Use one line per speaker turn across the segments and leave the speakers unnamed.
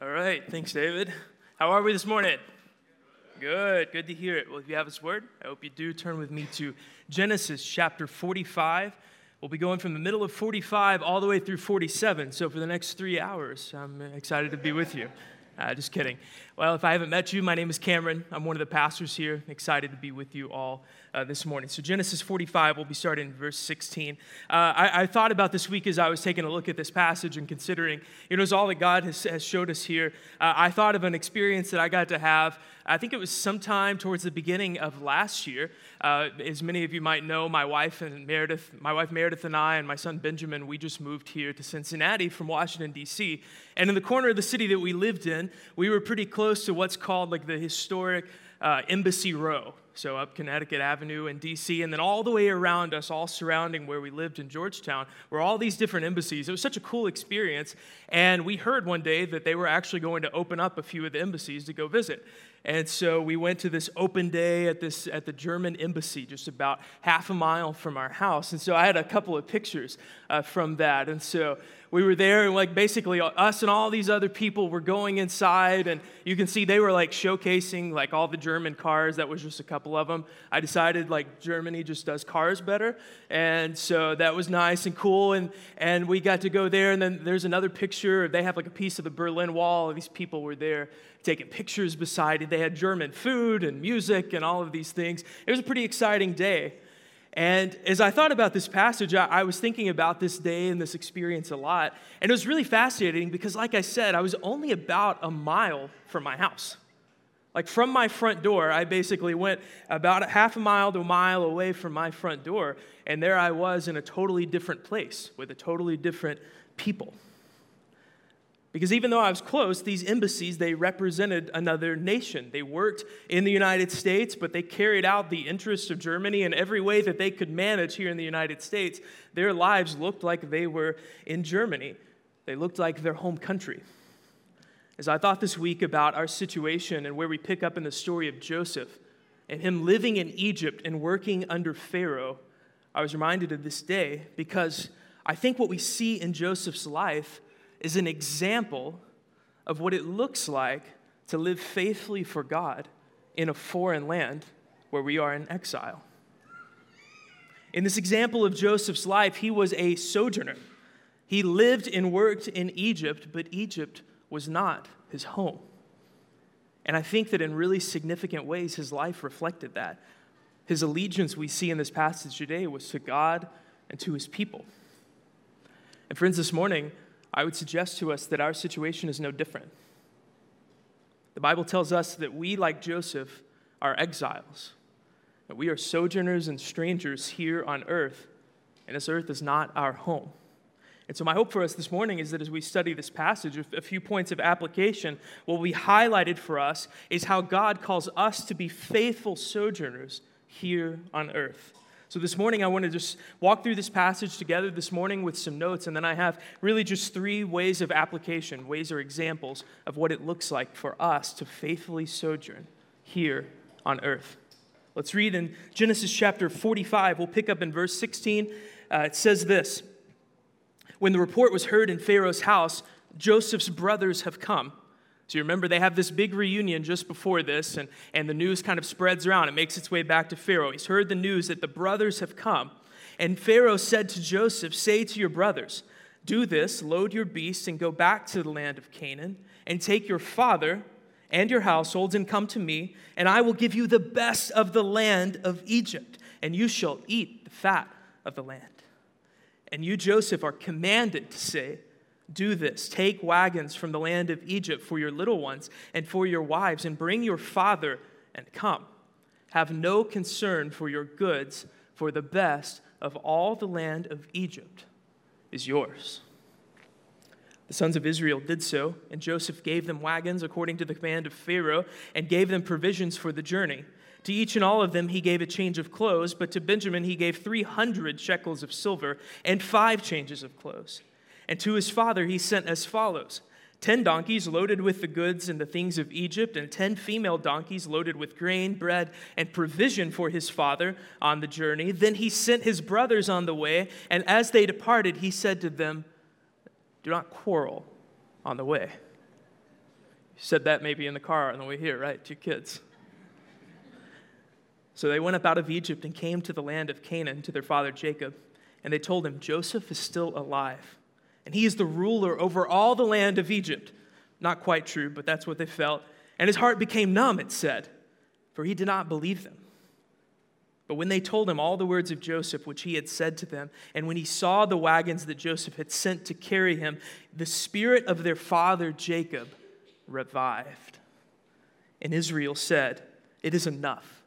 All right, thanks, David. How are we this morning? Good, good to hear it. Well, if you have His word, I hope you do. Turn with me to Genesis chapter 45. We'll be going from the middle of 45 all the way through 47. So, for the next three hours, I'm excited to be with you. Uh, just kidding. Well, if I haven't met you, my name is Cameron. I'm one of the pastors here. Excited to be with you all uh, this morning. So, Genesis 45, we'll be starting in verse 16. Uh, I, I, thought about this week as I was taking a look at this passage and considering you know, it was all that God has, has showed us here. Uh, I thought of an experience that I got to have. I think it was sometime towards the beginning of last year. Uh, as many of you might know, my wife and Meredith, my wife Meredith and I, and my son Benjamin, we just moved here to Cincinnati from Washington D.C. And in the corner of the city that we lived in, we were pretty close to what's called like the historic uh, Embassy Row so up Connecticut Avenue in DC, and then all the way around us, all surrounding where we lived in Georgetown, were all these different embassies. It was such a cool experience. And we heard one day that they were actually going to open up a few of the embassies to go visit. And so we went to this open day at, this, at the German embassy, just about half a mile from our house. And so I had a couple of pictures uh, from that. And so we were there, and like basically uh, us and all these other people were going inside, and you can see they were like showcasing like all the German cars. That was just a couple of them. I decided like Germany just does cars better, and so that was nice and cool. And and we got to go there, and then there's another picture. They have like a piece of the Berlin Wall. These people were there taking pictures beside it. They had German food and music and all of these things. It was a pretty exciting day. And as I thought about this passage, I, I, was thinking about this day and this experience a lot. And it was really fascinating because, like I said, I was only about a mile from my house. Like from my front door, I basically went about a half a mile to a mile away from my front door. And there I was in a totally different place with a totally different people. Because even though I was close, these embassies, they represented another nation. They worked in the United States, but they carried out the interests of Germany in every way that they could manage here in the United States. Their lives looked like they were in Germany, they looked like their home country. As I thought this week about our situation and where we pick up in the story of Joseph and him living in Egypt and working under Pharaoh, I was reminded of this day because I think what we see in Joseph's life is an example of what it looks like to live faithfully for God in a foreign land where we are in exile. In this example of Joseph's life, he was a sojourner. He lived and worked in Egypt, but Egypt was not his home. And I think that in really significant ways, his life reflected that. His allegiance, we see in this passage today, was to God and to his people. And friends, this morning, I would suggest to us that our situation is no different. The Bible tells us that we, like Joseph, are exiles, that we are sojourners and strangers here on earth, and this earth is not our home. And so, my hope for us this morning is that as we study this passage, a few points of application, will be highlighted for us is how God calls us to be faithful sojourners here on earth. So, this morning, I want to just walk through this passage together this morning with some notes, and then I have really just three ways of application, ways or examples of what it looks like for us to faithfully sojourn here on earth. Let's read in Genesis chapter 45. We'll pick up in verse 16. Uh, it says this When the report was heard in Pharaoh's house, Joseph's brothers have come. So you remember they have this big reunion just before this, and, and the news kind of spreads around. It makes its way back to Pharaoh. He's heard the news that the brothers have come. And Pharaoh said to Joseph, Say to your brothers, Do this, load your beasts, and go back to the land of Canaan, and take your father and your households, and come to me, and I will give you the best of the land of Egypt, and you shall eat the fat of the land. And you, Joseph, are commanded to say, do this take wagons from the land of Egypt for your little ones and for your wives, and bring your father and come. Have no concern for your goods, for the best of all the land of Egypt is yours. The sons of Israel did so, and Joseph gave them wagons according to the command of Pharaoh, and gave them provisions for the journey. To each and all of them he gave a change of clothes, but to Benjamin he gave 300 shekels of silver and five changes of clothes. And to his father he sent as follows ten donkeys loaded with the goods and the things of Egypt, and ten female donkeys loaded with grain, bread, and provision for his father on the journey. Then he sent his brothers on the way, and as they departed, he said to them, Do not quarrel on the way. You said that maybe in the car on the way here, right? Two kids. So they went up out of Egypt and came to the land of Canaan to their father Jacob. And they told him, Joseph is still alive, and he is the ruler over all the land of Egypt. Not quite true, but that's what they felt. And his heart became numb, it said, for he did not believe them. But when they told him all the words of Joseph, which he had said to them, and when he saw the wagons that Joseph had sent to carry him, the spirit of their father Jacob revived. And Israel said, It is enough.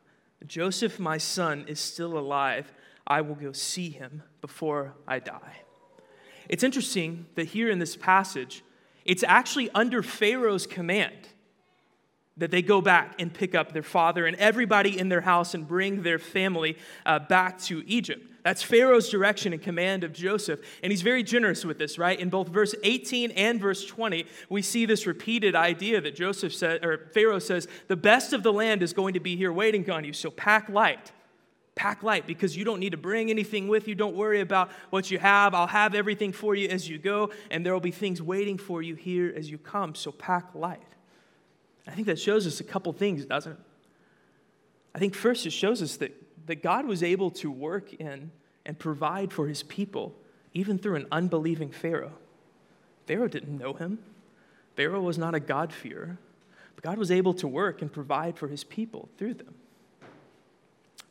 Joseph, my son, is still alive. I will go see him before I die. It's interesting that here in this passage, it's actually under Pharaoh's command that they go back and pick up their father and everybody in their house and bring their family uh, back to Egypt. That's Pharaoh's direction and command of Joseph. And he's very generous with this, right? In both verse 18 and verse 20, we see this repeated idea that Joseph said, or Pharaoh says, the best of the land is going to be here waiting on you, so pack light. Pack light because you don't need to bring anything with you. Don't worry about what you have. I'll have everything for you as you go, and there will be things waiting for you here as you come. So pack light. I think that shows us a couple things, doesn't it? I think first it shows us that that God was able to work in and provide for his people, even through an unbelieving Pharaoh. Pharaoh didn't know him, Pharaoh was not a God-fearer, but God was able to work and provide for his people through them.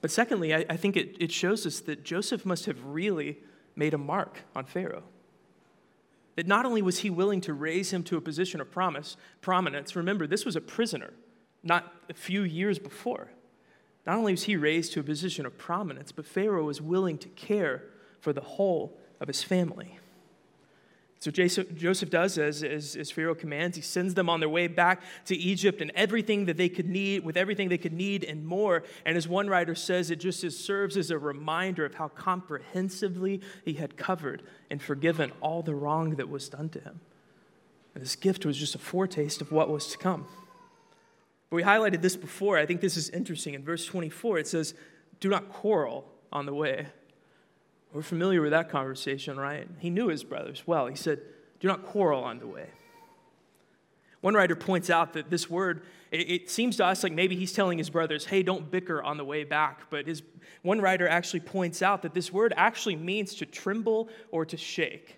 But secondly, I, I think it, it shows us that Joseph must have really made a mark on Pharaoh. That not only was he willing to raise him to a position of promise, prominence, remember, this was a prisoner not a few years before. Not only was he raised to a position of prominence, but Pharaoh was willing to care for the whole of his family. So Joseph does as, as, as, Pharaoh commands. He sends them on their way back to Egypt and everything that they could need, with everything they could need and more. And as one writer says, it just serves as a reminder of how comprehensively he had covered and forgiven all the wrong that was done to him. And this gift was just a foretaste of what was to come. But we highlighted this before. I think this is interesting. In verse 24, it says, Do not quarrel on the way. We're familiar with that conversation, right? He knew his brothers well. He said, Do not quarrel on the way. One writer points out that this word, it, it, seems to us like maybe he's telling his brothers, hey, don't bicker on the way back. But his, one writer actually points out that this word actually means to tremble or to shake.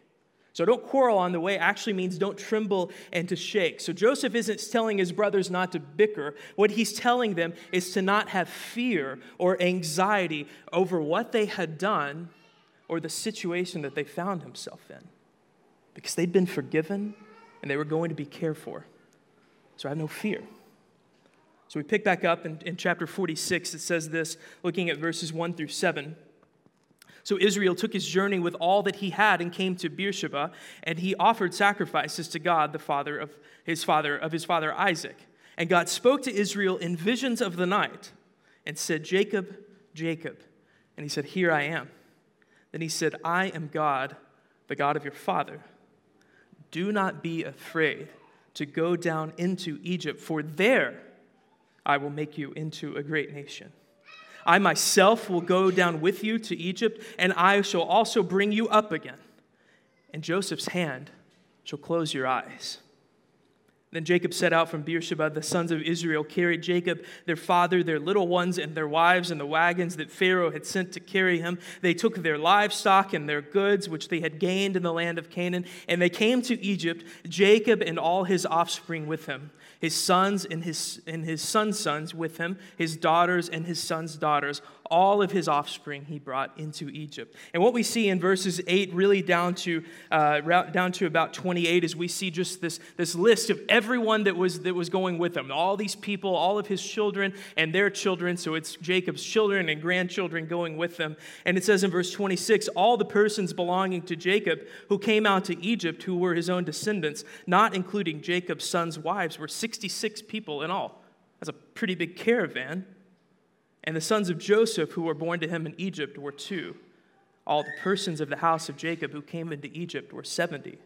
So don't quarrel on the way actually means don't tremble and to shake. So Joseph isn't telling his brothers not to bicker. What he's telling them is to not have fear or anxiety over what they had done or the situation that they found himself in. Because they'd been forgiven and they were going to be cared for. So I have no fear. So we pick back up in, in chapter 46. It says this, looking at verses 1 through 7. So Israel took his journey with all that he had and came to Beersheba, and he offered sacrifices to God, the father of his father of his father Isaac. And God spoke to Israel in visions of the night and said, "Jacob, Jacob." And he said, "Here I am." Then he said, "I am God, the God of your father. Do not be afraid to go down into Egypt, for there I will make you into a great nation." I myself will go down with you to Egypt, and I shall also bring you up again. And Joseph's hand shall close your eyes. Then Jacob set out from Beersheba. The sons of Israel carried Jacob, their father, their little ones, and their wives in the wagons that Pharaoh had sent to carry him. They took their livestock and their goods, which they had gained in the land of Canaan, and they came to Egypt, Jacob and all his offspring with him his sons and his, and his sons' sons with him, his daughters and his sons' daughters, all of his offspring he brought into Egypt. And what we see in verses 8 really down to, uh, down to about 28 is we see just this, this list of everyone that was, that was going with him. All these people, all of his children and their children. So it's Jacob's children and grandchildren going with them. And it says in verse 26 all the persons belonging to Jacob who came out to Egypt, who were his own descendants, not including Jacob's sons' wives, were 66 people in all. That's a pretty big caravan. And the sons of Joseph who were born to him in Egypt were two. All the persons of the house of Jacob who came into Egypt were 70.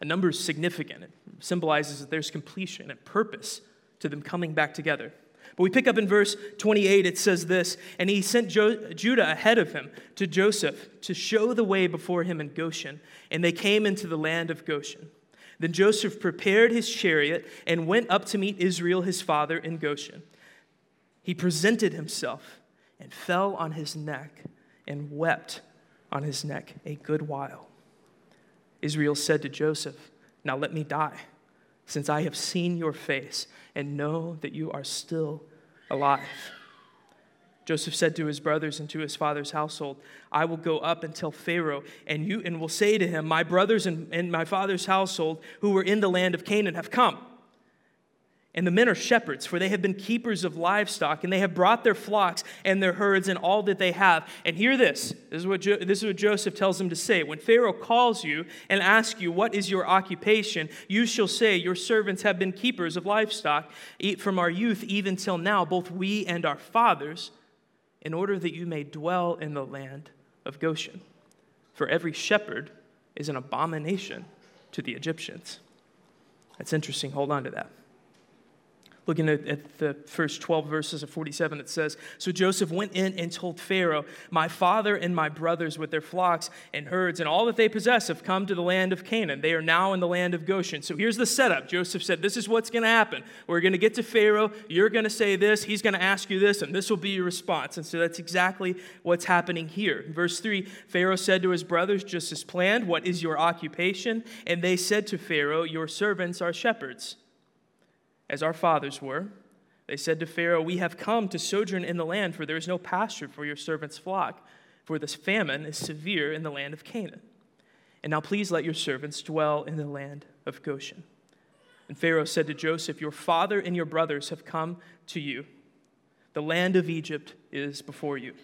A number is significant. It symbolizes that there's completion and purpose to them coming back together. But we pick up in verse 28, it says this And he sent jo- Judah ahead of him to Joseph to show the way before him in Goshen. And they came into the land of Goshen. Then Joseph prepared his chariot and went up to meet Israel his father in Goshen. He presented himself and fell on his neck and wept on his neck a good while. Israel said to Joseph, Now let me die, since I have seen your face and know that you are still alive. Joseph said to his brothers and to his father's household, I will go up and tell Pharaoh, and you and will say to him, My brothers and, and my father's household who were in the land of Canaan have come. And the men are shepherds, for they have been keepers of livestock, and they have brought their flocks and their herds and all that they have. And hear this this is, what jo- this is what Joseph tells them to say. When Pharaoh calls you and asks you, What is your occupation? you shall say, Your servants have been keepers of livestock from our youth even till now, both we and our fathers, in order that you may dwell in the land of Goshen. For every shepherd is an abomination to the Egyptians. That's interesting. Hold on to that. Looking at, at, the first 12 verses of 47, it says So Joseph went in and told Pharaoh, My father and my brothers with their flocks and herds and all that they possess have come to the land of Canaan. They are now in the land of Goshen. So here's the setup. Joseph said, This is what's going to happen. We're going to get to Pharaoh. You're going to say this. He's going to ask you this, and this will be your response. And so that's exactly what's happening here. Verse 3 Pharaoh said to his brothers, just as planned, What is your occupation? And they said to Pharaoh, Your servants are shepherds as our fathers were. They said to Pharaoh, We have come to sojourn in the land, for there is no pasture for your servant's flock, for this famine is severe in the land of Canaan. And now please let your servants dwell in the land of Goshen. And Pharaoh said to Joseph, Your father and your brothers have come to you. The land of Egypt is before you.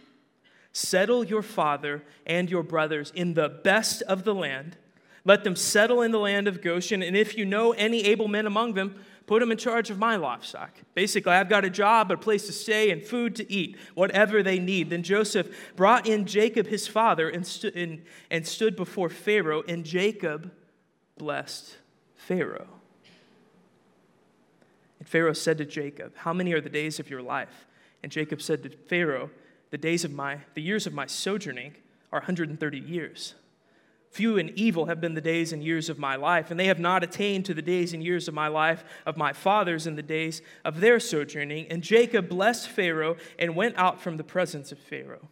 Settle your father and your brothers in the best of the land. Let them settle in the land of Goshen, and if you know any able men among them, put them in charge of my livestock. Basically, I've got a job, a place to stay, and food to eat, whatever they need. Then Joseph brought in Jacob, his father, and, stu- in, and stood before Pharaoh, and Jacob blessed Pharaoh. And Pharaoh said to Jacob, How many are the days of your life? And Jacob said to Pharaoh, The days of my, the years of my sojourning are 130 years. Few and evil have been the days and years of my life, and they have not attained to the days and years of my life of my fathers in the days of their sojourning. And Jacob blessed Pharaoh and went out from the presence of Pharaoh.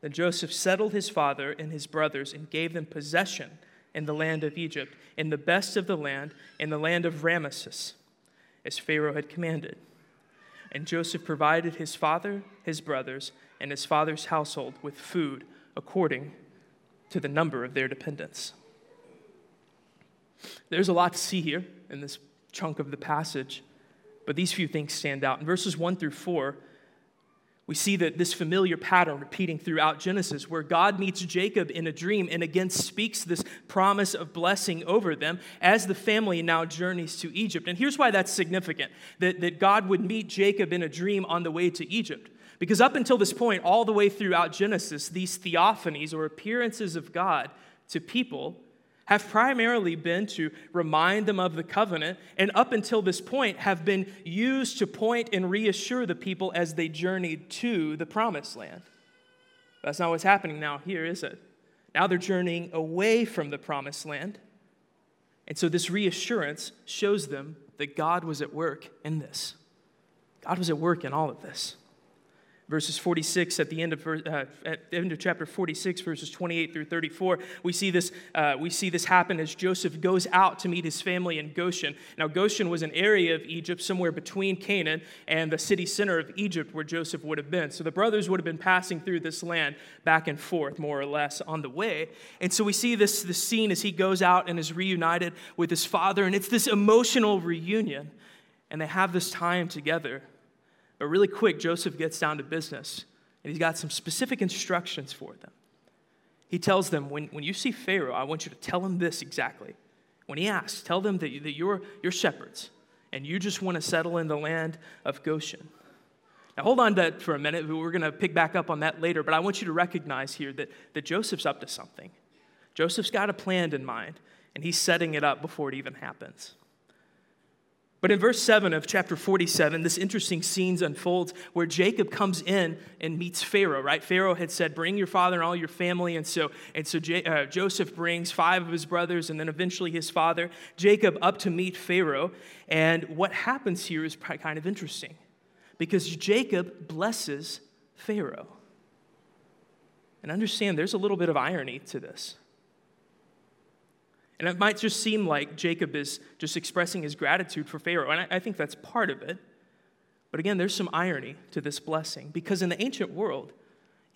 Then Joseph settled his father and his brothers and gave them possession in the land of Egypt, in the best of the land, in the land of Rameses, as Pharaoh had commanded. And Joseph provided his father, his brothers, and his father's household with food according to the number of their dependents. There's a lot to see here in this chunk of the passage, but these few things stand out. In verses 1 through 4, we see that this familiar pattern repeating throughout Genesis, where God meets Jacob in a dream and again speaks this promise of blessing over them as the family now journeys to Egypt. And here's why that's significant that, that God would meet Jacob in a dream on the way to Egypt. Because up until this point, all the way throughout Genesis, these theophanies or appearances of God to people have primarily been to remind them of the covenant, and up until this point, have been used to point and reassure the people as they journeyed to the promised land. That's not what's happening now here, is it? Now they're journeying away from the promised land. And so this reassurance shows them that God was at work in this. God was at work in all of this verses 46 at the end of, uh, at the end of chapter 46 verses 28 through 34 we see this uh, we see this happen as joseph goes out to meet his family in goshen. Now goshen was an area of egypt somewhere between canaan and the city center of egypt where joseph would have been. So the brothers would have been passing through this land back and forth more or less on the way. And so we see this, this scene as he goes out and is reunited with his father and it's this emotional reunion and they have this time together but really quick, Joseph gets down to business, and he's got some specific instructions for them. He tells them, when, when you see Pharaoh, I want you to tell him this exactly. When he asks, tell them that, that you're, you're shepherds, and you just want to settle in the land of Goshen. Now, hold on to that for a minute. We're going to pick back up on that later, but I want you to recognize here that, that Joseph's up to something. Joseph's got a plan in mind, and he's setting it up before it even happens. But in verse 7 of chapter 47, this interesting scene unfolds where Jacob comes in and meets Pharaoh, right? Pharaoh had said, Bring your father and all your family. And so, and so J- uh, Joseph brings five of his brothers and then eventually his father, Jacob, up to meet Pharaoh. And what happens here is kind of interesting because Jacob blesses Pharaoh. And understand there's a little bit of irony to this. And it might just seem like Jacob is just expressing his gratitude for Pharaoh, and I, I think that's part of it. But again, there's some irony to this blessing because in the ancient world,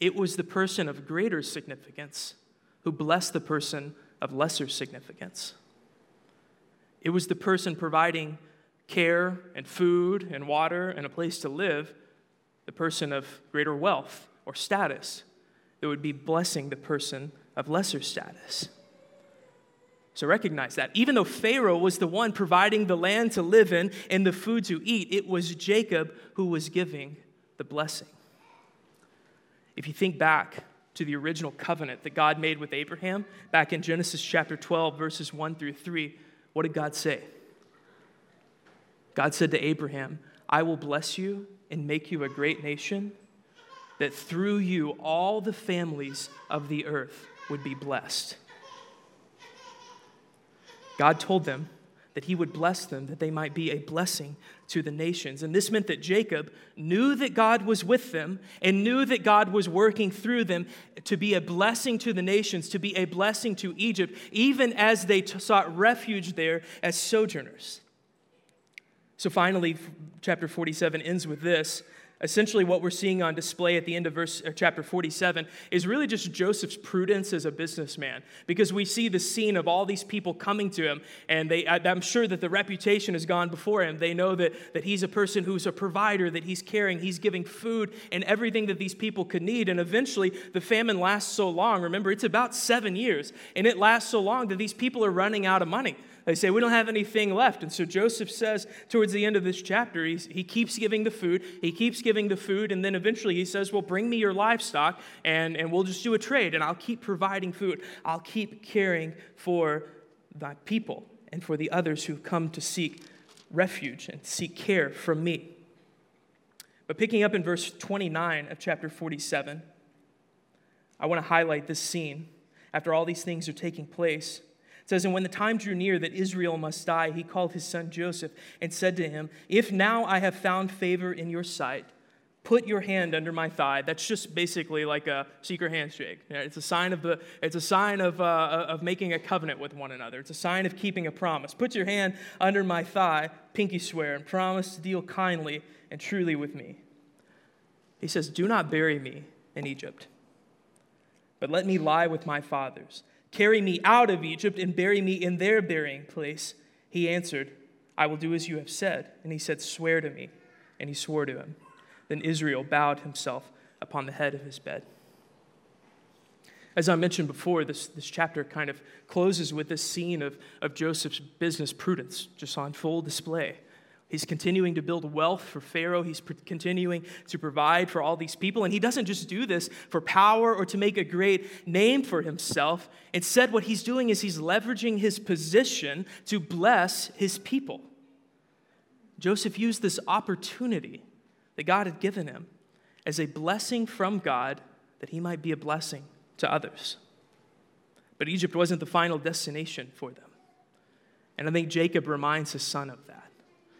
it was the person of greater significance who blessed the person of lesser significance. It was the person providing care and food and water and a place to live, the person of greater wealth or status, that would be blessing the person of lesser status. So recognize that. Even though Pharaoh was the one providing the land to live in and the food to eat, it was Jacob who was giving the blessing. If you think back to the original covenant that God made with Abraham, back in Genesis chapter 12, verses 1 through 3, what did God say? God said to Abraham, I will bless you and make you a great nation, that through you all the families of the earth would be blessed. God told them that he would bless them, that they might be a blessing to the nations. And this meant that Jacob knew that God was with them and knew that God was working through them to be a blessing to the nations, to be a blessing to Egypt, even as they t- sought refuge there as sojourners. So finally, chapter 47 ends with this Essentially, what we're seeing on display at the end of verse chapter 47 is really just Joseph's prudence as a businessman, because we see the scene of all these people coming to him, and they, I'm sure that the reputation has gone before him. They know that, that he's a person who's a provider, that he's caring, he's giving food and everything that these people could need. And eventually, the famine lasts so long. Remember, it's about seven years, and it lasts so long that these people are running out of money. They say, We don't have anything left. And so Joseph says towards the end of this chapter, he keeps giving the food, he keeps giving the food, and then eventually he says, Well, bring me your livestock, and, and we'll just do a trade, and I'll keep providing food. I'll keep caring for thy people and for the others who come to seek refuge and seek care from me. But picking up in verse 29 of chapter 47, I want to highlight this scene after all these things are taking place. It says, And when the time drew near that Israel must die, he called his son Joseph and said to him, If now I have found favor in your sight, put your hand under my thigh. That's just basically like a secret handshake. It's a sign of the. It's a sign of uh, of making a covenant with one another. It's a sign of keeping a promise. Put your hand under my thigh, pinky swear, and promise to deal kindly and truly with me. He says, "Do not bury me in Egypt, but let me lie with my fathers." Carry me out of Egypt and bury me in their burying place. He answered, I will do as you have said. And he said, Swear to me. And he swore to him. Then Israel bowed himself upon the head of his bed. As I mentioned before, this, this chapter kind of closes with this scene of, of Joseph's business prudence just on full display. He's continuing to build wealth for Pharaoh. He's continuing to provide for all these people. And he doesn't just do this for power or to make a great name for himself. Instead, what he's doing is he's leveraging his position to bless his people. Joseph used this opportunity that God had given him as a blessing from God that he might be a blessing to others. But Egypt wasn't the final destination for them. And I think Jacob reminds his son of that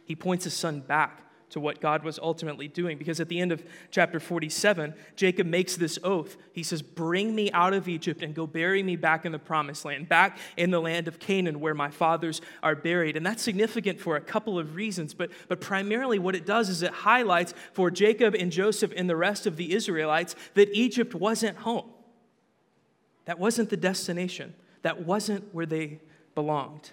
he points his son back to what God was ultimately doing. Because at the end of chapter 47, Jacob makes this oath. He says, Bring me out of Egypt and go bury me back in the promised land, back in the land of Canaan where my fathers are buried. And that's significant for a couple of reasons, but, but primarily what it does is it highlights for Jacob and Joseph and the rest of the Israelites that Egypt wasn't home. That wasn't the destination, that wasn't where they belonged.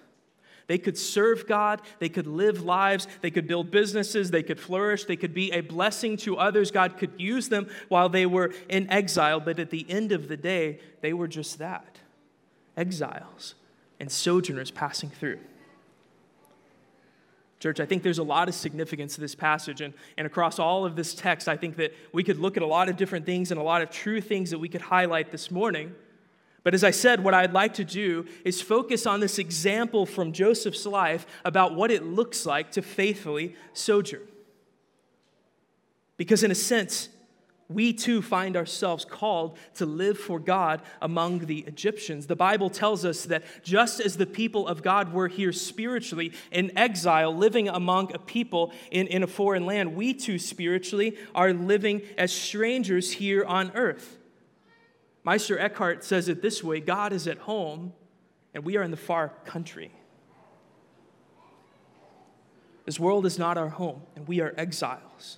They could serve God, they could live lives, they could build businesses, they could flourish, they could be a blessing to others. God could use them while they were in exile, but at the end of the day, they were just that exiles and sojourners passing through. Church, I think there's a lot of significance to this passage. And, and across all of this text, I think that we could look at a lot of different things and a lot of true things that we could highlight this morning. But as I said, what I'd like to do is focus on this example from Joseph's life about what it looks like to faithfully sojourn. Because, in a sense, we too find ourselves called to live for God among the Egyptians. The Bible tells us that just as the people of God were here spiritually in exile, living among a people in, in a foreign land, we too spiritually are living as strangers here on earth. Meister Eckhart says it this way God is at home, and we are in the far country. This world is not our home, and we are exiles.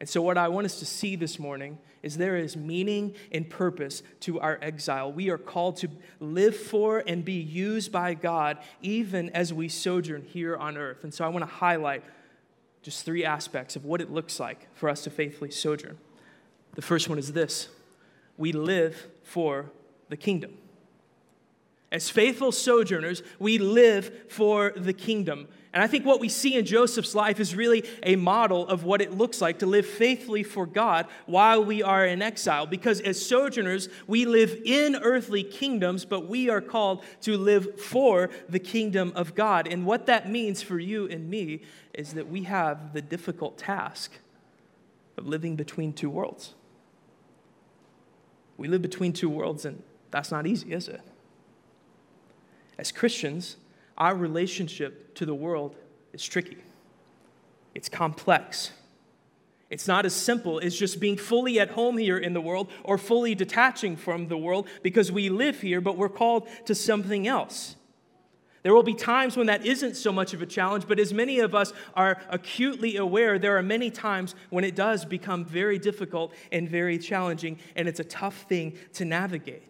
And so, what I want us to see this morning is there is meaning and purpose to our exile. We are called to live for and be used by God even as we sojourn here on earth. And so, I want to highlight just three aspects of what it looks like for us to faithfully sojourn. The first one is this we live for the kingdom. As faithful sojourners, we live for the kingdom. And I think what we see in Joseph's life is really a model of what it looks like to live faithfully for God while we are in exile. Because as sojourners, we live in earthly kingdoms, but we are called to live for the kingdom of God. And what that means for you and me is that we have the difficult task of living between two worlds. We live between two worlds, and that's not easy, is it? As Christians, our relationship to the world is tricky, it's complex. It's not as simple as just being fully at home here in the world or fully detaching from the world because we live here, but we're called to something else. There will be times when that isn't so much of a challenge, but as many of us are acutely aware, there are many times when it does become very difficult and very challenging, and it's a tough thing to navigate.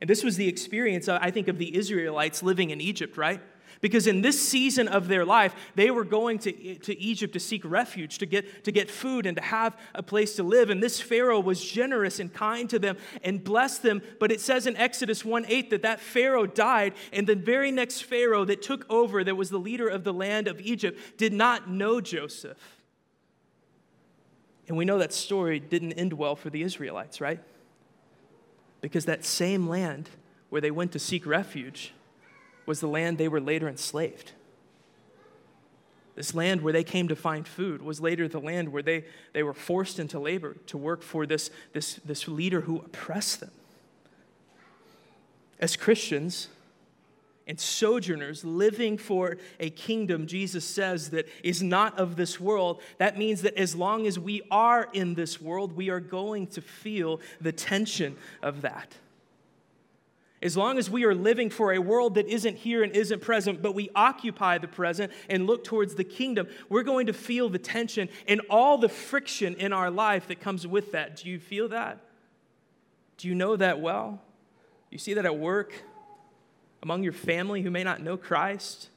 And this was the experience, uh, I think, of the Israelites living in Egypt, right? Because in this season of their life, they were going to, to Egypt to seek refuge, to get, to get food, and to have a place to live. And this Pharaoh was generous and kind to them and blessed them. But it says in Exodus 1 8 that that Pharaoh died, and the very next Pharaoh that took over, that was the leader of the land of Egypt, did not know Joseph. And we know that story didn't end well for the Israelites, right? Because that same land where they went to seek refuge was the land they were later enslaved. This land where they came to find food was later the land where they, they were forced into labor to work for this, this, this leader who oppressed them. As Christians and sojourners living for a kingdom, Jesus says, that is not of this world, that means that as long as we are in this world, we are going to feel the tension of that. As long as we are living for a world that isn't here and isn't present, but we occupy the present and look towards the kingdom, we're going to feel the tension and all the friction in our life that comes with that. Do you feel that? Do you know that well? You see that at work, among your family who may not know Christ,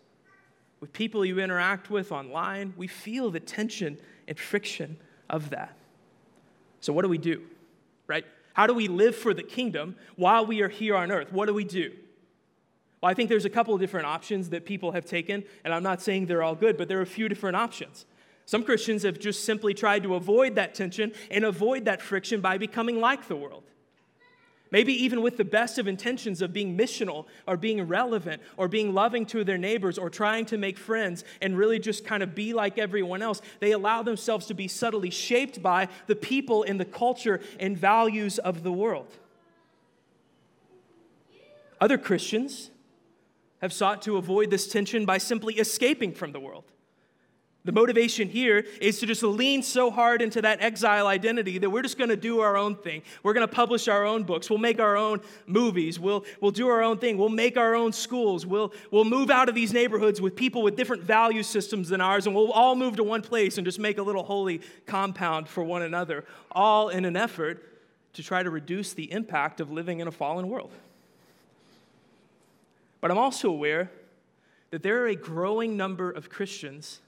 with people you interact with online. We feel the tension and friction of that. So, what do we do? Right? How do we live for the kingdom while we are here on earth? What do we do? Well, I think there's a couple of different options that people have taken, and I'm not saying they're all good, but there are a few different options. Some Christians have just simply tried to avoid that tension and avoid that friction by becoming like the world. Maybe even with the best of intentions of being missional or being relevant or being loving to their neighbors or trying to make friends and really just kind of be like everyone else, they allow themselves to be subtly shaped by the people and the culture and values of the world. Other Christians have sought to avoid this tension by simply escaping from the world. The motivation here is to just lean so hard into that exile identity that we're just going to do our own thing. We're going to publish our own books. We'll make our own movies. We'll, we'll do our own thing. We'll make our own schools. We'll, we'll move out of these neighborhoods with people with different value systems than ours, and we'll all move to one place and just make a little holy compound for one another, all in an effort to try to reduce the impact of living in a fallen world. But I'm also aware that there are a growing number of Christians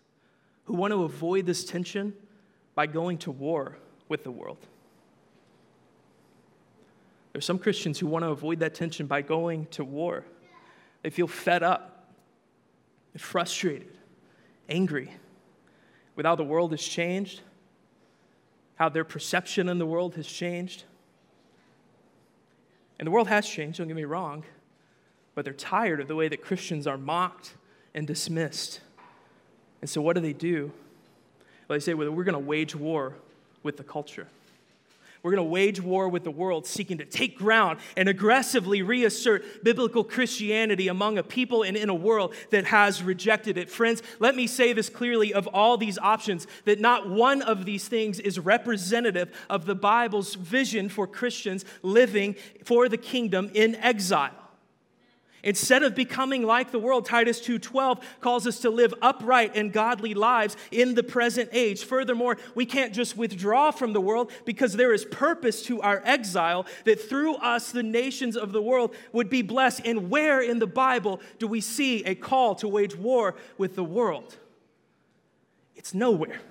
who want to avoid this tension by going to war with the world. There's some Christians who want to avoid that tension by going to war. They feel fed up, frustrated, angry with how the world has changed, how their perception in the world has changed. And the world has changed, don't get me wrong, but they're tired of the way that Christians are mocked and dismissed. And so what do they do? Well, they say, well, we're going to wage war with the culture. We're going to wage war with the world, seeking to take ground and aggressively reassert biblical Christianity among a people and in a world that has rejected it. Friends, let me say this clearly of all these options that not one of these things is representative of the Bible's vision for Christians living for the kingdom in exile. Instead of becoming like the world, Titus 2:12 calls us to live upright and godly lives in the present age. Furthermore, we can't just withdraw from the world because there is purpose to our exile that through us the nations of the world would be blessed. And where in the Bible do we see a call to wage war with the world? It's nowhere.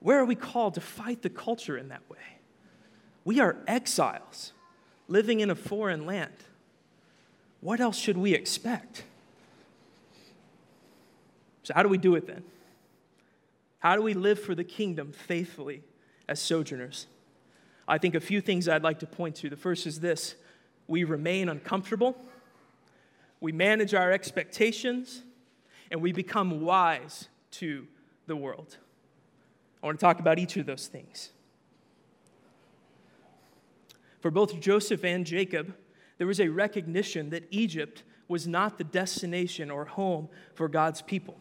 Where are we called to fight the culture in that way? We are exiles living in a foreign land. What else should we expect? So, how do we do it then? How do we live for the kingdom faithfully as sojourners? I think a few things I'd like to point to. The first is this we remain uncomfortable, we manage our expectations, and we become wise to the world. I want to talk about each of those things. For both Joseph and Jacob, there was a recognition that Egypt was not the destination or home for God's people.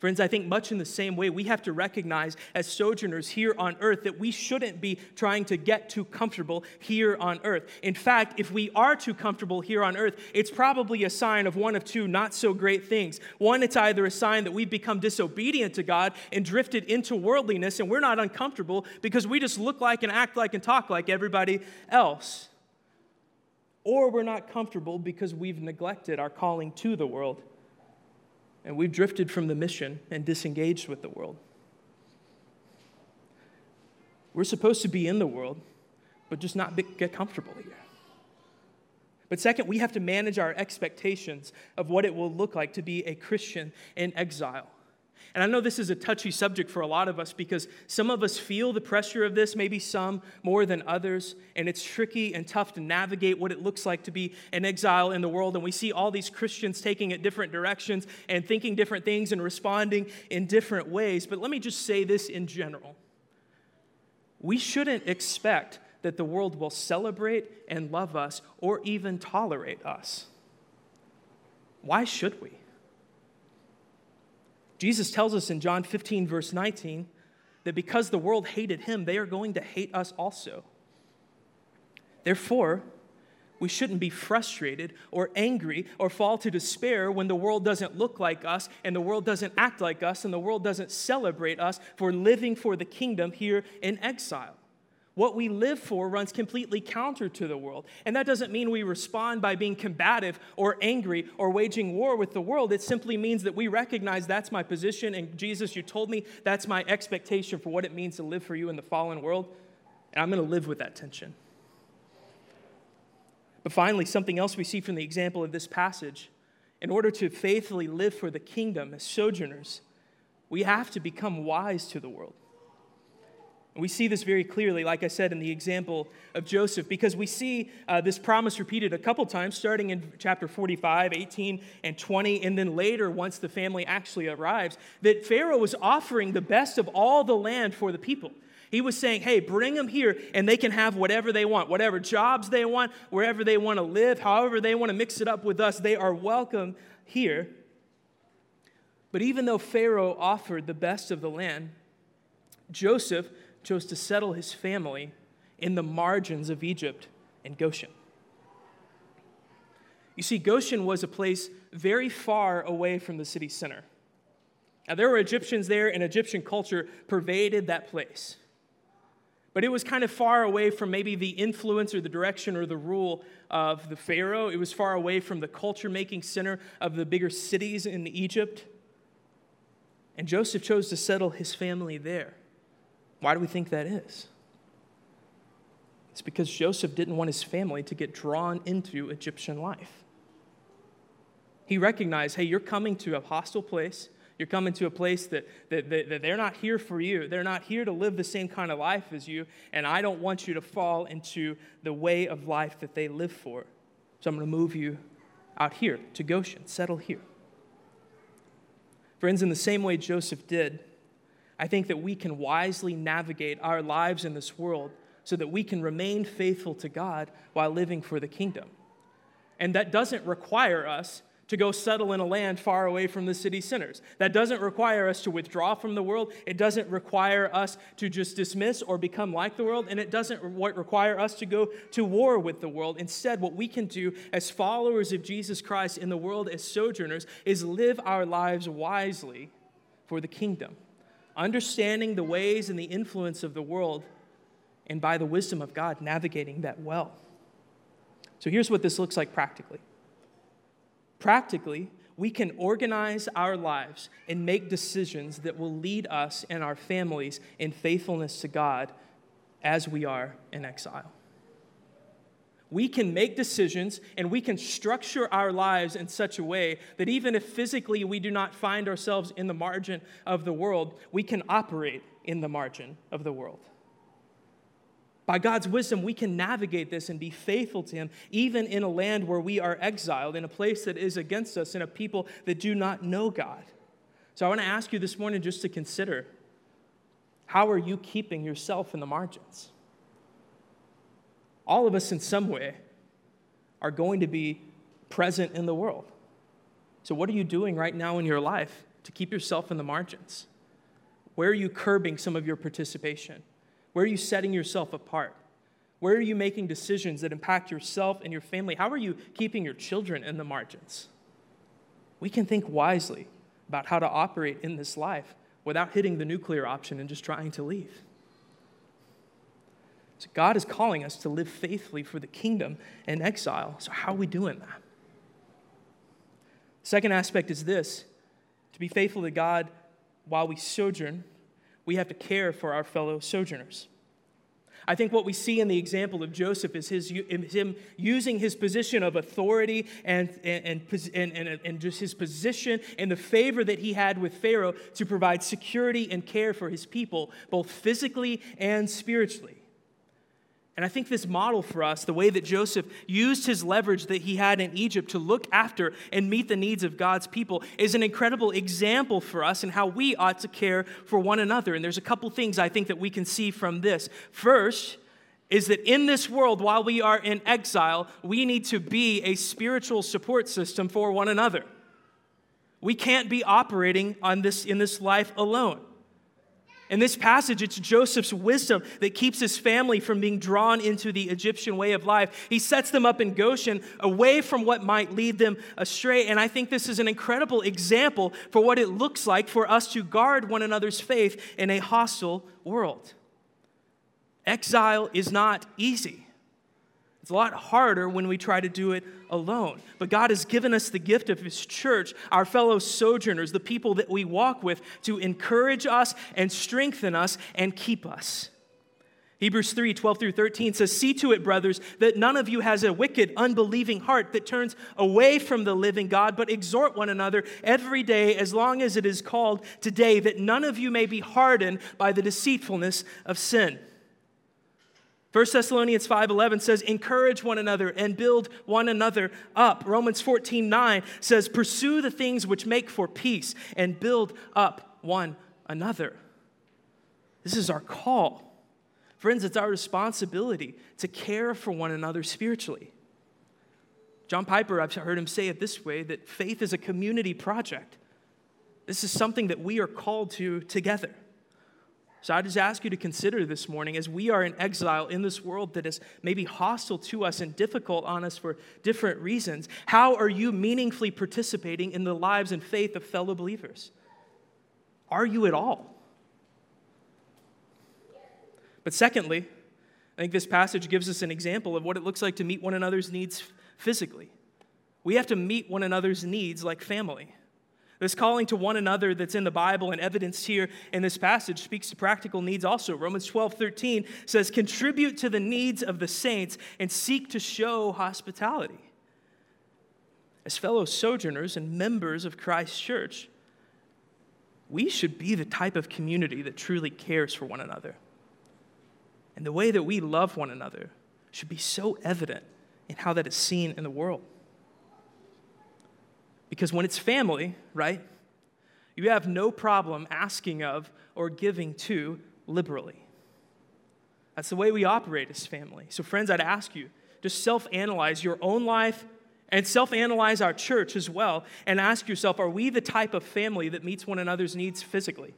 Friends, I think much in the same way, we have to recognize as sojourners here on earth that we shouldn't be trying to get too comfortable here on earth. In fact, if we are too comfortable here on earth, it's probably a sign of one of two not so great things. One, it's either a sign that we've become disobedient to God and drifted into worldliness, and we're not uncomfortable because we just look like and act like and talk like everybody else or we're not comfortable because we've neglected our calling to the world and we've drifted from the mission and disengaged with the world. We're supposed to be in the world, but just not get comfortable here. But second, we have to manage our expectations of what it will look like to be a Christian in exile. And I know this is a touchy subject for a lot of us because some of us feel the pressure of this, maybe some more than others, and it's tricky and tough to navigate what it looks like to be an exile in the world. And we see all these Christians taking it different directions and thinking different things and responding in different ways. But let me just say this in general we shouldn't expect that the world will celebrate and love us or even tolerate us. Why should we? Jesus tells us in John 15, verse 19, that because the world hated him, they are going to hate us also. Therefore, we shouldn't be frustrated or angry or fall to despair when the world doesn't look like us and the world doesn't act like us and the world doesn't celebrate us for living for the kingdom here in exile. What we live for runs completely counter to the world. And that doesn't mean we respond by being combative or angry or waging war with the world. It simply means that we recognize that's my position, and Jesus, you told me that's my expectation for what it means to live for you in the fallen world, and I'm going to live with that tension. But finally, something else we see from the example of this passage in order to faithfully live for the kingdom as sojourners, we have to become wise to the world. And we see this very clearly, like I said, in the example of Joseph, because we see uh, this promise repeated a couple times, starting in chapter 45, 18, and 20, and then later, once the family actually arrives, that Pharaoh was offering the best of all the land for the people. He was saying, hey, bring them here and they can have whatever they want, whatever jobs they want, wherever they want to live, however they want to mix it up with us, they are welcome here. But even though Pharaoh offered the best of the land, Joseph chose to settle his family in the margins of Egypt and Goshen. You see, Goshen was a place very far away from the city center. Now, there were Egyptians there, and Egyptian culture pervaded that place. But it was kind of far away from maybe the influence or the direction or the rule of the Pharaoh. It was far away from the culture making center of the bigger cities in Egypt. And Joseph chose to settle his family there. Why do we think that is? It's because Joseph didn't want his family to get drawn into Egyptian life. He recognized hey, you're coming to a hostile place, You're coming to a place that, that, that, that, they're not here for you. They're not here to live the same kind of life as you, and I don't want you to fall into the way of life that they live for. So I'm going to move you out here to Goshen, settle here. Friends, in the same way Joseph did, I think that we can wisely navigate our lives in this world so that we can remain faithful to God while living for the kingdom. And that doesn't require us to go settle in a land far away from the city centers. That doesn't require us to withdraw from the world. It doesn't require us to just dismiss or become like the world. And it doesn't require us to go to war with the world. Instead, what we can do as followers of Jesus Christ in the world as sojourners is live our lives wisely for the kingdom, understanding the ways and the influence of the world, and by the wisdom of God, navigating that well. So here's what this looks like practically. Practically, we can organize our lives and make decisions that will lead us and our families in faithfulness to God as we are in exile. We can make decisions and we can structure our lives in such a way that even if physically we do not find ourselves in the margin of the world, we can operate in the margin of the world. By God's wisdom, we can navigate this and be faithful to Him, even in a land where we are exiled, in a place that is against us, in a people that do not know God. So I want to ask you this morning just to consider how are you keeping yourself in the margins? All of us, in some way, are going to be present in the world. So, what are you doing right now in your life to keep yourself in the margins? Where are you curbing some of your participation? Where are you setting yourself apart? Where are you making decisions that impact yourself and your family? How are you keeping your children in the margins? We can think wisely about how to operate in this life without hitting the nuclear option and just trying to leave. So, God is calling us to live faithfully for the kingdom in exile. So, how are we doing that? Second aspect is this to be faithful to God while we sojourn we have to care for our fellow sojourners. I think what we see in the example of Joseph is his, him using his position of authority and, and, and, and, and just his position and the favor that he had with Pharaoh to provide security and care for his people, both physically and spiritually. And I think this model for us, the way that Joseph used his leverage that he had in Egypt to look after and meet the needs of God's people, is an incredible example for us and how we ought to care for one another. And there's a couple things I think that we can see from this. First, is that in this world, while we are in exile, we need to be a spiritual support system for one another. We can't be operating on this, in this life alone. In this passage, it's Joseph's wisdom that keeps his family from being drawn into the Egyptian way of life. He sets them up in Goshen away from what might lead them astray. And I think this is an incredible example for what it looks like for us to guard one another's faith in a hostile world. Exile is not easy. It's a lot harder when we try to do it alone. But God has given us the gift of His church, our fellow sojourners, the people that we walk with, to encourage us and strengthen us and keep us. Hebrews 3 12 through 13 says, See to it, brothers, that none of you has a wicked, unbelieving heart that turns away from the living God, but exhort one another every day, as long as it is called today, that none of you may be hardened by the deceitfulness of sin. 1 Thessalonians 5:11 says encourage one another and build one another up. Romans 14:9 says pursue the things which make for peace and build up one another. This is our call. Friends, it's our responsibility to care for one another spiritually. John Piper, I've heard him say it this way that faith is a community project. This is something that we are called to together. So I just ask you to consider this morning as we are in exile in this world that is maybe hostile to us and difficult on us for different reasons. How are you meaningfully participating in the lives and faith of fellow believers? Are you at all? But secondly, I think this passage gives us an example of what it looks like to meet one another's needs physically. We have to meet one another's needs like family. This calling to one another that's in the Bible and evidenced here in this passage speaks to practical needs also. Romans 12, 13 says, Contribute to the needs of the saints and seek to show hospitality. As fellow sojourners and members of Christ's church, we should be the type of community that truly cares for one another. And the way that we love one another should be so evident in how that is seen in the world. Because when it's family, right, you have no problem asking of or giving to liberally. That's the way we operate as family. So, friends, I'd ask you to self analyze your own life and self analyze our church as well and ask yourself are we the type of family that meets one another's needs physically?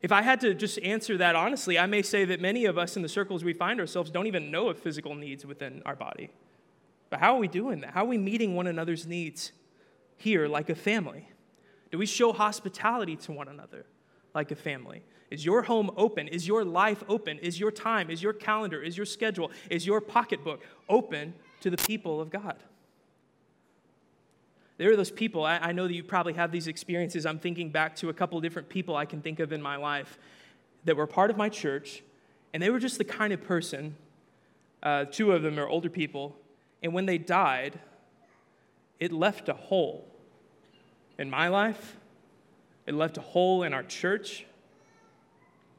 If I had to just answer that honestly, I may say that many of us in the circles we find ourselves don't even know of physical needs within our body. But how are we doing that? How are we meeting one another's needs here like a family? Do we show hospitality to one another like a family? Is your home open? Is your life open? Is your time, is your calendar, is your schedule, is your pocketbook open to the people of God? There are those people, I, I know that you probably have these experiences. I'm thinking back to a couple different people I can think of in my life that were part of my church, and they were just the kind of person, uh, two of them are older people, and when they died, it left a hole in my life, it left a hole in our church.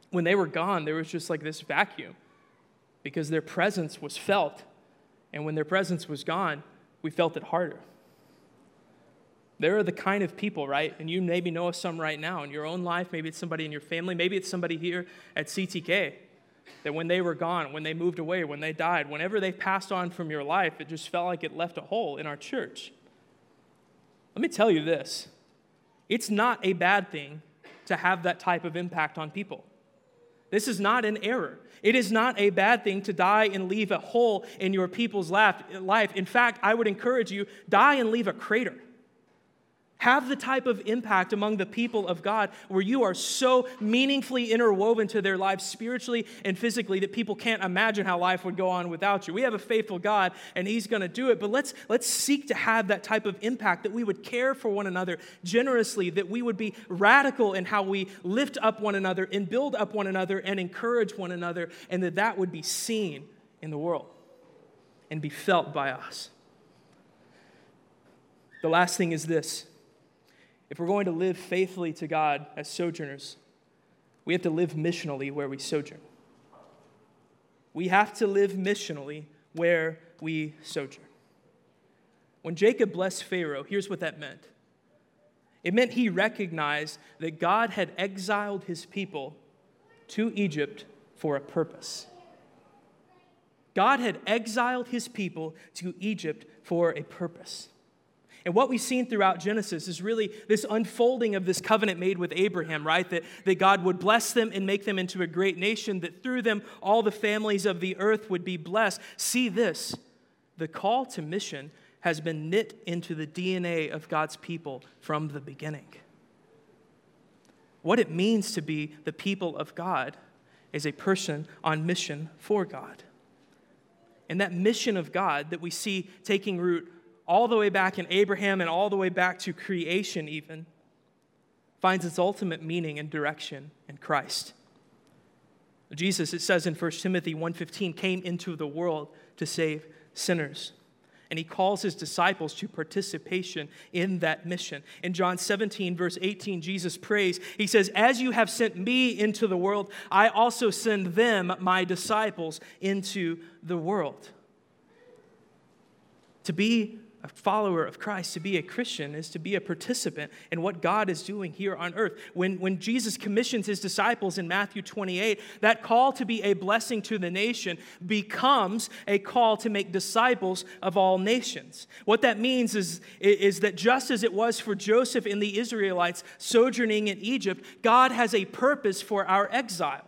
When they were gone, there was just like this vacuum because their presence was felt. And when their presence was gone, we felt it harder. There are the kind of people, right? And you maybe know of some right now in your own life. Maybe it's somebody in your family. Maybe it's somebody here at CTK that when they were gone, when they moved away, when they died, whenever they passed on from your life, it just felt like it left a hole in our church. Let me tell you this it's not a bad thing to have that type of impact on people. This is not an error. It is not a bad thing to die and leave a hole in your people's life. In fact, I would encourage you die and leave a crater. Have the type of impact among the people of God where you are so meaningfully interwoven to their lives spiritually and physically that people can't imagine how life would go on without you. We have a faithful God and He's going to do it, but let's, let's seek to have that type of impact that we would care for one another generously, that we would be radical in how we lift up one another and build up one another and encourage one another, and that that would be seen in the world and be felt by us. The last thing is this if we're going to live faithfully to God as sojourners, we have to live missionally where we sojourn. We have to live missionally where we sojourn. When Jacob blessed Pharaoh, here's what that meant it meant he recognized that God had exiled his people to Egypt for a purpose. God had exiled his people to Egypt for a purpose. And what we've seen throughout Genesis is really this unfolding of this covenant made with Abraham, right? That, that God would bless them and make them into a great nation, that through them all the families of the earth would be blessed. See this the call to mission has been knit into the DNA of God's people from the beginning. What it means to be the people of God is a person on mission for God. And that mission of God that we see taking root all the way back in Abraham and all the way back to creation, even, finds its ultimate meaning and direction in Christ. Jesus, it says in 1 Timothy 1:15, came into the world to save sinners. And he calls his disciples to participation in that mission. In John 17, verse 18, Jesus prays. He says, As you have sent me into the world, I also send them, my disciples, into the world. To be a follower of Christ, to be a Christian, is to be a participant in what God is doing here on earth. When, when Jesus commissions his disciples in Matthew 28, that call to be a blessing to the nation becomes a call to make disciples of all nations. What that means is, is that just as it was for Joseph and the Israelites sojourning in Egypt, God has a purpose for our exile.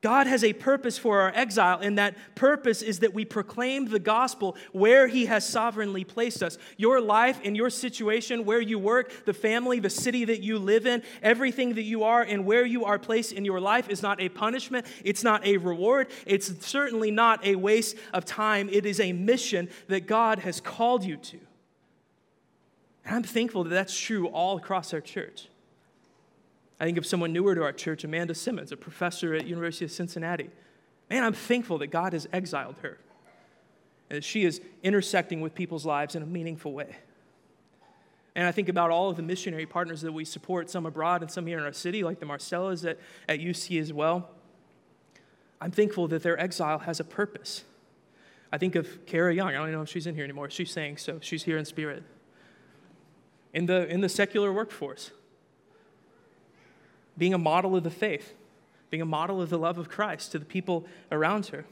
God has a purpose for our exile, and that purpose is that we proclaim the gospel where He has sovereignly placed us. Your life and your situation, where you work, the family, the city that you live in, everything that you are, and where you are placed in your life is not a punishment, it's not a reward, it's certainly not a waste of time. It is a mission that God has called you to. And I'm thankful that that's true all across our church. I think of someone newer to our church, Amanda Simmons, a professor at University of Cincinnati. Man, I'm thankful that God has exiled her. And that she is intersecting with people's lives in a meaningful way. And I think about all of the missionary partners that we support, some abroad and some here in our city, like the Marcellas at, at UC as well. I'm thankful that their exile has a purpose. I think of Kara Young. I don't know if she's in here anymore. She's saying so. She's here in spirit. In the, in the secular workforce, being a model of the faith, being a model of the love of Christ to the people around her.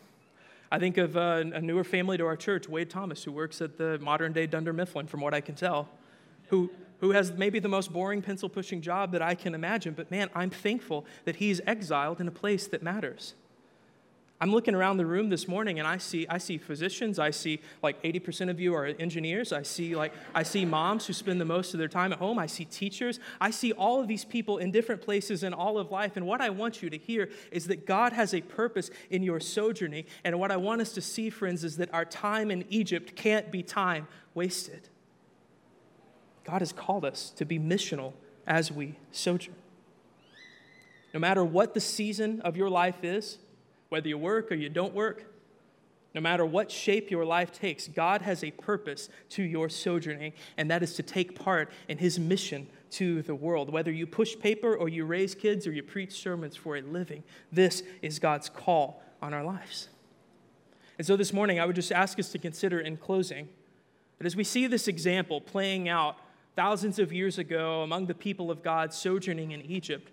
I think of uh, a newer family to our church, Wade Thomas, who works at the modern day Dunder Mifflin, from what I can tell, who, who has maybe the most boring pencil pushing job that I can imagine, but man, I'm thankful that he's exiled in a place that matters. I'm looking around the room this morning and I see, I see physicians. I see like 80% of you are engineers. I see like I see moms who spend the most of their time at home. I see teachers. I see all of these people in different places in all of life. And what I want you to hear is that God has a purpose in your sojourning. And what I want us to see, friends, is that our time in Egypt can't be time wasted. God has called us to be missional as we sojourn. No matter what the season of your life is, whether you work or you don't work, no matter what shape your life takes, God has a purpose to your sojourning, and that is to take part in His mission to the world. Whether you push paper or you raise kids or you preach sermons for a living, this is God's call on our lives. And so this morning, I would just ask us to consider in closing that as we see this example playing out thousands of years ago among the people of God sojourning in Egypt,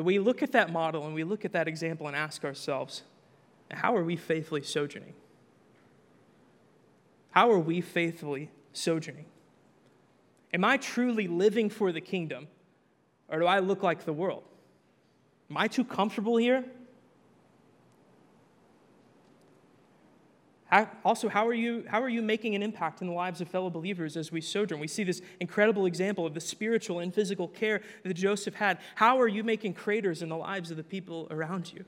that we look at that model and we look at that example and ask ourselves, how are we faithfully sojourning? How are we faithfully sojourning? Am I truly living for the kingdom, or do I look like the world? Am I too comfortable here? How, also, how are, you, how are you making an impact in the lives of fellow believers as we sojourn? We see this incredible example of the spiritual and physical care that Joseph had. How are you making craters in the lives of the people around you?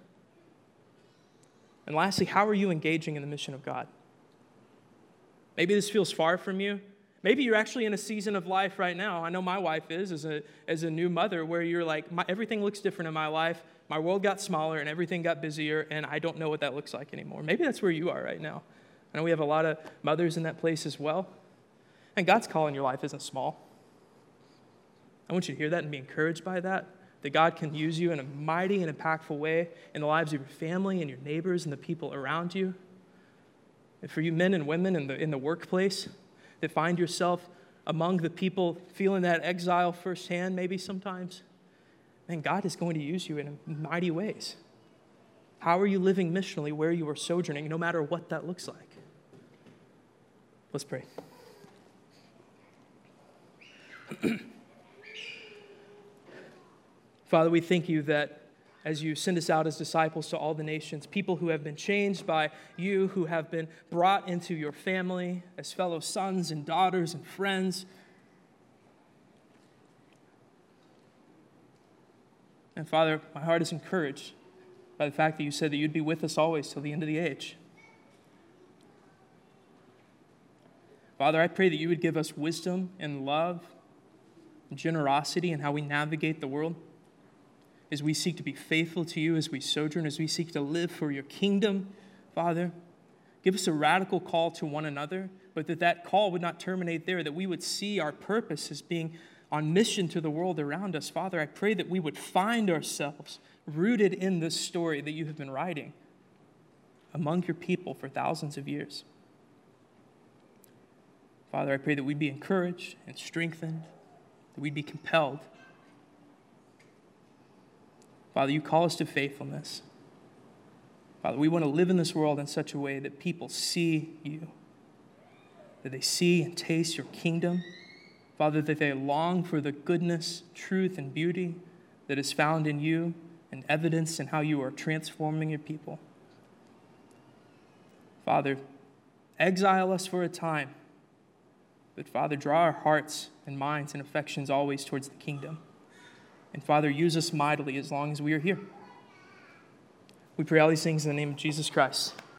And lastly, how are you engaging in the mission of God? Maybe this feels far from you. Maybe you're actually in a season of life right now. I know my wife is, as a, as a new mother, where you're like, everything looks different in my life. My world got smaller and everything got busier, and I don't know what that looks like anymore. Maybe that's where you are right now. I know we have a lot of mothers in that place as well. And God's call in your life isn't small. I want you to hear that and be encouraged by that. That God can use you in a mighty and impactful way in the lives of your family and your neighbors and the people around you. And for you men and women in the, in the workplace that find yourself among the people feeling that exile firsthand, maybe sometimes, God is going to use you in mighty ways. How are you living missionally where you are sojourning, no matter what that looks like? Let's pray. Father, we thank you that as you send us out as disciples to all the nations, people who have been changed by you, who have been brought into your family as fellow sons and daughters and friends. And Father, my heart is encouraged by the fact that you said that you'd be with us always till the end of the age. Father, I pray that you would give us wisdom and love and generosity in how we navigate the world as we seek to be faithful to you, as we sojourn, as we seek to live for your kingdom. Father, give us a radical call to one another, but that that call would not terminate there, that we would see our purpose as being on mission to the world around us. Father, I pray that we would find ourselves rooted in this story that you have been writing among your people for thousands of years. Father, I pray that we'd be encouraged and strengthened, that we'd be compelled. Father, you call us to faithfulness. Father, we want to live in this world in such a way that people see you, that they see and taste your kingdom. Father, that they long for the goodness, truth, and beauty that is found in you and evidence in how you are transforming your people. Father, exile us for a time but Father, draw our hearts and minds and affections always towards the kingdom. And Father, use us mightily as long as we are here. We pray all these things in the name of Jesus Christ.